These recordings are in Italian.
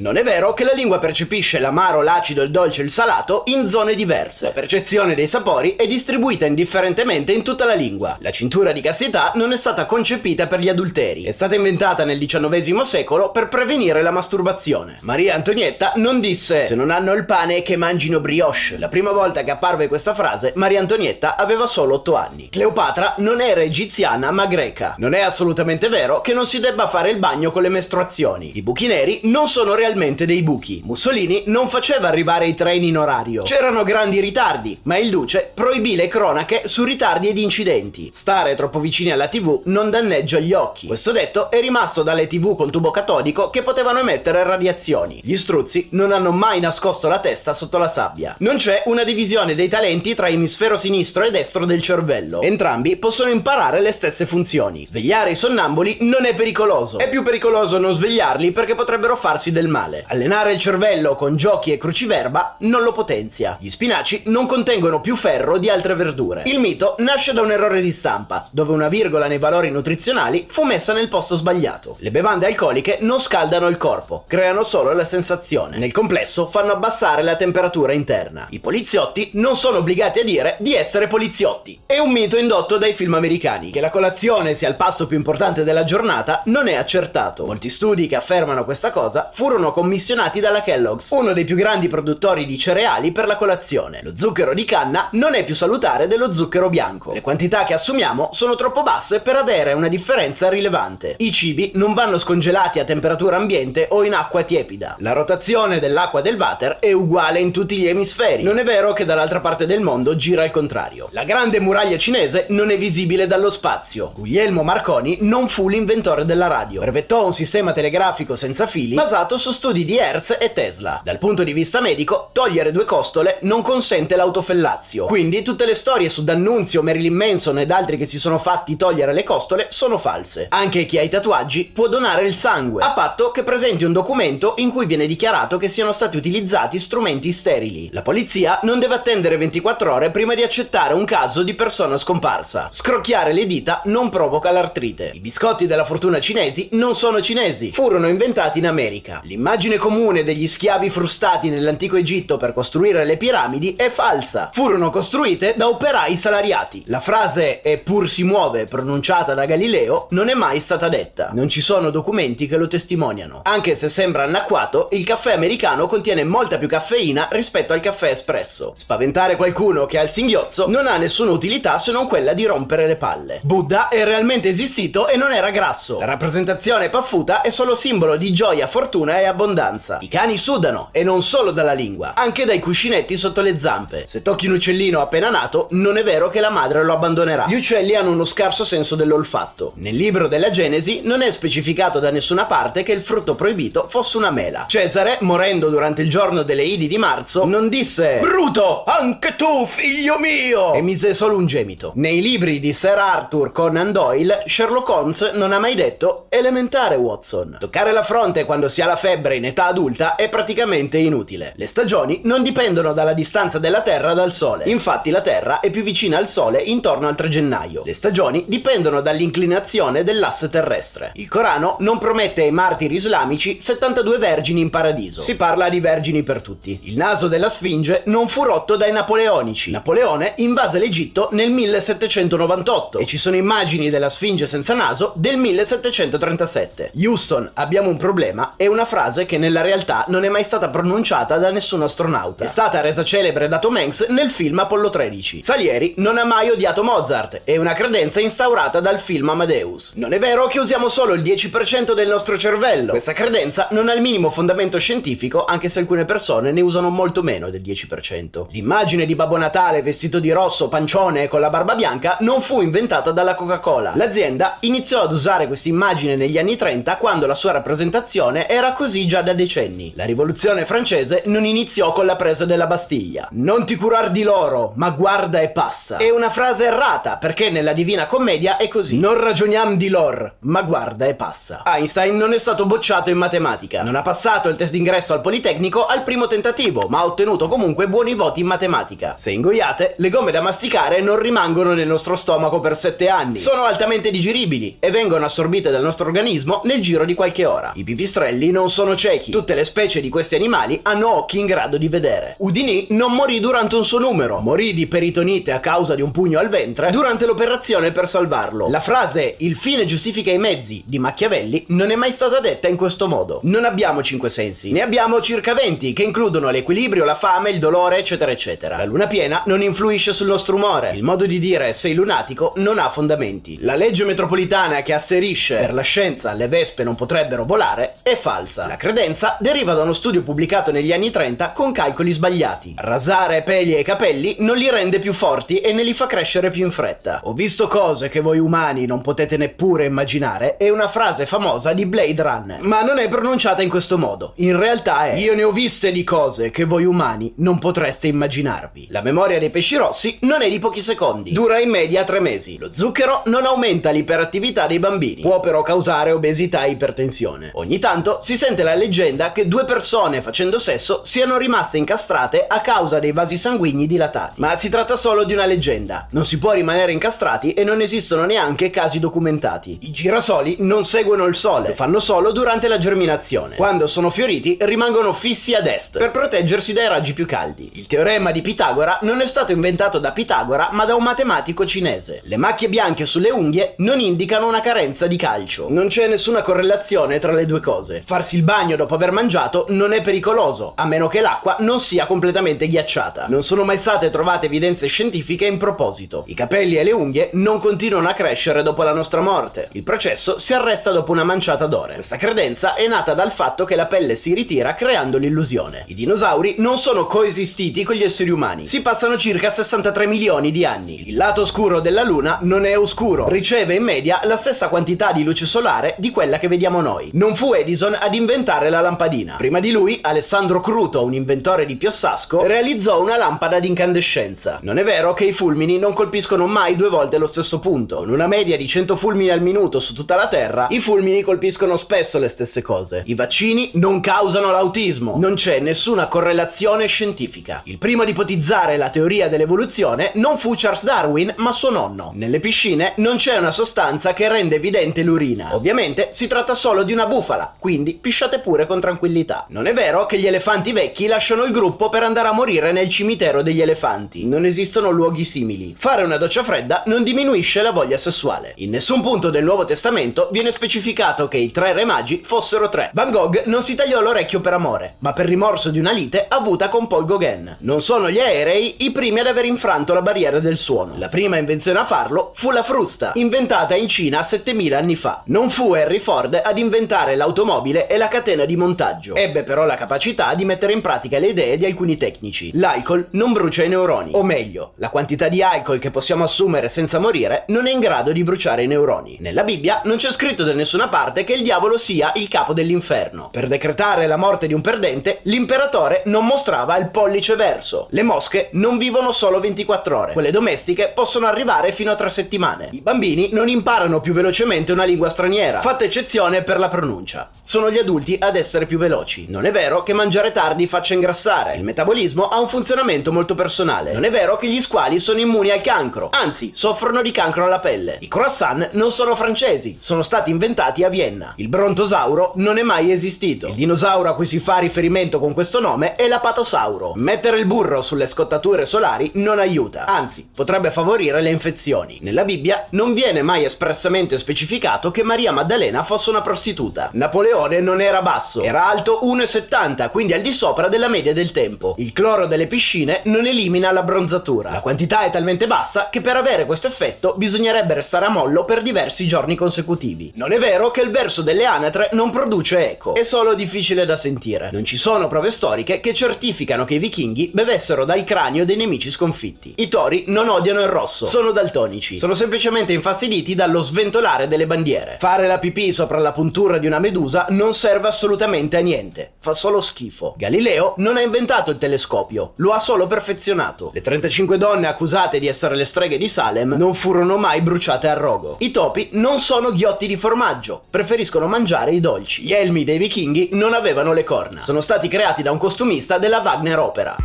Non è vero che la lingua percepisce l'amaro, l'acido, il dolce e il salato in zone diverse. La percezione dei sapori è distribuita indifferentemente in tutta la lingua. La cintura di castità non è stata concepita per gli adulteri. È stata inventata nel XIX secolo per prevenire la masturbazione. Maria Antonietta non disse se non hanno il pane che mangino brioche. La prima volta che apparve questa frase, Maria Antonietta aveva solo 8 anni. Cleopatra non era egiziana ma greca. Non è assolutamente vero che non si debba fare il bagno con le mestruazioni. I buchi neri non sono realmente dei buchi. Mussolini non faceva arrivare i treni in orario. C'erano grandi ritardi, ma il duce proibì le cronache su ritardi ed incidenti. Stare troppo vicini alla TV non danneggia gli occhi. Questo detto è rimasto dalle TV col tubo catodico che potevano emettere radiazioni. Gli struzzi non hanno mai nascosto la testa sotto la sabbia. Non c'è una divisione dei talenti tra emisfero sinistro e destro del cervello. Entrambi possono imparare le stesse funzioni. Svegliare i sonnambuli non è pericoloso. È più pericoloso non svegliarli perché potrebbero farsi del male. Allenare il cervello con giochi e cruciverba non lo potenzia. Gli spinaci non contengono più ferro di altre verdure. Il mito nasce da un errore di stampa, dove una virgola nei valori nutrizionali fu messa nel posto sbagliato. Le bevande alcoliche non scaldano il corpo, creano solo la sensazione. Nel complesso fanno abbassare la temperatura interna. I poliziotti non sono obbligati a dire di essere poliziotti. È un mito indotto dai film americani. Che la colazione sia il pasto più importante della giornata non è accertato. Molti studi che affermano questa cosa furono commissionati dalla Kellogg's, uno dei più grandi produttori di cereali per la colazione. Lo zucchero di canna non è più salutare dello zucchero bianco. Le quantità che assumiamo sono troppo basse per avere una differenza rilevante. I cibi non vanno scongelati a temperatura ambiente o in acqua tiepida. La rotazione dell'acqua del water è uguale in tutti gli emisferi. Non è vero che dall'altra parte del mondo gira il contrario. La grande muraglia cinese non è visibile dallo spazio. Guglielmo Marconi non fu l'inventore della radio. Brevettò un sistema telegrafico senza fili basato su studi di Hertz e Tesla. Dal punto di vista medico, togliere due costole non consente l'autofellazio. Quindi tutte le storie su D'Annunzio, Marilyn Manson ed altri che si sono fatti togliere le costole sono false. Anche chi ha i tatuaggi può donare il sangue, a patto che presenti un documento in cui viene dichiarato che siano stati utilizzati strumenti sterili. La polizia non deve attendere 24 ore prima di accettare un caso di persona scomparsa. Scrocchiare le dita non provoca l'artrite. I biscotti della fortuna cinesi non sono cinesi, furono inventati in America. L'immagine comune degli schiavi frustati nell'antico Egitto per costruire le piramidi è falsa. Furono costruite da operai salariati. La frase e pur si muove pronunciata da Galileo non è mai stata detta. Non ci sono documenti che lo testimoniano. Anche se sembra anacquato, il caffè americano contiene molta più caffeina rispetto al caffè espresso. Spaventare qualcuno che ha il singhiozzo non ha nessuna utilità se non quella di rompere le palle. Buddha è realmente esistito e non era grasso. La rappresentazione paffuta è solo simbolo di gioia, fortuna e abbondanza. I cani sudano e non solo dalla lingua, anche dai cuscinetti sotto le zampe. Se tocchi un uccellino appena nato, non è vero che la madre lo abbandonerà. Gli uccelli hanno uno scarso senso dell'olfatto. Nel libro della Genesi non è specificato da nessuna parte che il frutto proibito fosse una mela. Cesare, morendo durante il giorno delle Idi di marzo, non disse Bruto, anche tu, figlio mio! E mise solo un gemito. Nei libri di Sir Arthur Conan Doyle, Sherlock Holmes non ha mai detto elementare Watson. Toccare la fronte quando si ha la febbre in età adulta è praticamente inutile. Le stagioni non dipendono dalla distanza della Terra dal Sole. Infatti la Terra è più vicina al Sole intorno al 3 gennaio. Le stagioni dipendono dall'inclinazione dell'asse terrestre. Il Corano non promette ai martiri islamici 72 vergini in paradiso. Si parla di vergini per tutti. Il naso della Sfinge non fu rotto dai napoleonici. Napoleone invase l'Egitto nel 1798 e ci sono immagini della Sfinge senza naso del 1737. Houston, abbiamo un problema è una frase che nella realtà non è mai stata pronunciata da nessun astronauta. È stata resa celebre da Tom Hanks nel film Apollo 13. Salieri non ha mai odiato Mozart, è una credenza instaurata dal film Amadeus. Non è vero che usiamo solo il 10% del nostro cervello. Questa credenza non ha il minimo fondamento scientifico, anche se alcune persone ne usano molto meno del 10%. L'immagine di Babbo Natale vestito di rosso, pancione e con la barba bianca non fu inventata dalla Coca-Cola. L'azienda iniziò ad usare questa immagine negli anni 30 quando la sua rappresentazione era così così già da decenni. La rivoluzione francese non iniziò con la presa della Bastiglia. Non ti curar di loro, ma guarda e passa. È una frase errata, perché nella Divina Commedia è così. Non ragioniam di lor, ma guarda e passa. Einstein non è stato bocciato in matematica. Non ha passato il test d'ingresso al Politecnico al primo tentativo, ma ha ottenuto comunque buoni voti in matematica. Se ingoiate, le gomme da masticare non rimangono nel nostro stomaco per 7 anni. Sono altamente digeribili e vengono assorbite dal nostro organismo nel giro di qualche ora. I pipistrelli non sono ciechi. Tutte le specie di questi animali hanno occhi in grado di vedere. Udini non morì durante un suo numero, morì di peritonite a causa di un pugno al ventre durante l'operazione per salvarlo. La frase il fine giustifica i mezzi di Machiavelli non è mai stata detta in questo modo. Non abbiamo cinque sensi, ne abbiamo circa 20 che includono l'equilibrio, la fame, il dolore, eccetera, eccetera. La luna piena non influisce sul nostro umore. Il modo di dire sei lunatico non ha fondamenti. La legge metropolitana che asserisce per la scienza le vespe non potrebbero volare è falsa. La credenza deriva da uno studio pubblicato negli anni 30 con calcoli sbagliati. Rasare peli e capelli non li rende più forti e ne li fa crescere più in fretta. Ho visto cose che voi umani non potete neppure immaginare è una frase famosa di Blade Runner, ma non è pronunciata in questo modo. In realtà è io ne ho viste di cose che voi umani non potreste immaginarvi. La memoria dei pesci rossi non è di pochi secondi, dura in media tre mesi. Lo zucchero non aumenta l'iperattività dei bambini, può però causare obesità e ipertensione. Ogni tanto si sente la leggenda che due persone facendo sesso siano rimaste incastrate a causa dei vasi sanguigni dilatati. Ma si tratta solo di una leggenda, non si può rimanere incastrati e non esistono neanche casi documentati. I girasoli non seguono il sole, lo fanno solo durante la germinazione. Quando sono fioriti rimangono fissi ad est per proteggersi dai raggi più caldi. Il teorema di Pitagora non è stato inventato da Pitagora ma da un matematico cinese. Le macchie bianche sulle unghie non indicano una carenza di calcio. Non c'è nessuna correlazione tra le due cose. Farsi il bagno dopo aver mangiato non è pericoloso, a meno che l'acqua non sia completamente ghiacciata. Non sono mai state trovate evidenze scientifiche in proposito. I capelli e le unghie non continuano a crescere dopo la nostra morte. Il processo si arresta dopo una manciata d'ore. Questa credenza è nata dal fatto che la pelle si ritira creando l'illusione. I dinosauri non sono coesistiti con gli esseri umani. Si passano circa 63 milioni di anni. Il lato oscuro della Luna non è oscuro, riceve in media la stessa quantità di luce solare di quella che vediamo noi. Non fu Edison ad inventare la lampadina. Prima di lui, Alessandro Cruto, un inventore di Piossasco, realizzò una lampada di incandescenza. Non è vero che i fulmini non colpiscono mai due volte lo stesso punto. Con una media di 100 fulmini al minuto su tutta la Terra, i fulmini colpiscono spesso le stesse cose. I vaccini non causano l'autismo. Non c'è nessuna correlazione scientifica. Il primo ad ipotizzare la teoria dell'evoluzione non fu Charles Darwin, ma suo nonno. Nelle piscine non c'è una sostanza che rende evidente l'urina. Ovviamente si tratta solo di una bufala, quindi pisciate pure con tranquillità. Non è vero che gli elefanti vecchi lasciano il gruppo per andare a morire nel cimitero degli elefanti. Non esistono luoghi simili. Fare una doccia fredda non diminuisce la voglia sessuale. In nessun punto del Nuovo Testamento viene specificato che i tre re magi fossero tre. Van Gogh non si tagliò l'orecchio per amore, ma per rimorso di una lite avuta con Paul Gauguin. Non sono gli aerei i primi ad aver infranto la barriera del suono. La prima invenzione a farlo fu la frusta, inventata in Cina 7000 anni fa. Non fu Henry Ford ad inventare l'automobile e la catena di montaggio. Ebbe però la capacità di mettere in pratica le idee di alcuni tecnici. L'alcol non brucia i neuroni, o meglio, la quantità di alcol che possiamo assumere senza morire non è in grado di bruciare i neuroni. Nella Bibbia non c'è scritto da nessuna parte che il diavolo sia il capo dell'inferno. Per decretare la morte di un perdente, l'imperatore non mostrava il pollice verso. Le mosche non vivono solo 24 ore. Quelle domestiche possono arrivare fino a 3 settimane. I bambini non imparano più velocemente una lingua straniera, fatta eccezione per la pronuncia. Sono gli adulti ad essere più veloci. Non è vero che mangiare tardi faccia ingrassare. Il metabolismo ha un funzionamento molto personale. Non è vero che gli squali sono immuni al cancro, anzi, soffrono di cancro alla pelle. I croissant non sono francesi, sono stati inventati a Vienna. Il brontosauro non è mai esistito. Il dinosauro a cui si fa riferimento con questo nome è l'apatosauro. Mettere il burro sulle scottature solari non aiuta, anzi, potrebbe favorire le infezioni. Nella Bibbia non viene mai espressamente specificato che Maria Maddalena fosse una prostituta. Napoleone non era basso, era alto 1,70, quindi al di sopra della media del tempo. Il cloro delle piscine non elimina la bronzatura. La quantità è talmente bassa che per avere questo effetto bisognerebbe restare a mollo per diversi giorni consecutivi. Non è vero che il verso delle anatre non produce eco, è solo difficile da sentire. Non ci sono prove storiche che certificano che i vichinghi bevessero dal cranio dei nemici sconfitti. I tori non odiano il rosso, sono daltonici, sono semplicemente infastiditi dallo sventolare delle bandiere. Fare la pipì sopra la puntura di una medusa non serve serve assolutamente a niente, fa solo schifo. Galileo non ha inventato il telescopio, lo ha solo perfezionato. Le 35 donne accusate di essere le streghe di Salem non furono mai bruciate al rogo. I topi non sono ghiotti di formaggio, preferiscono mangiare i dolci. Gli elmi dei vichinghi non avevano le corna, sono stati creati da un costumista della Wagner Opera.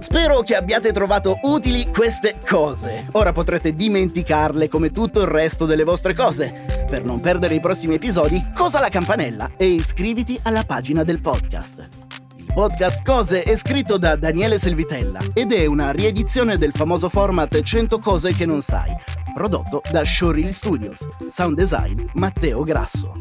Spero che abbiate trovato utili queste cose. Ora potrete dimenticarle come tutto il resto delle vostre cose. Per non perdere i prossimi episodi, cosa la campanella e iscriviti alla pagina del podcast. Il podcast Cose è scritto da Daniele Selvitella ed è una riedizione del famoso format 100 cose che non sai, prodotto da Showreel Studios. Sound design Matteo Grasso.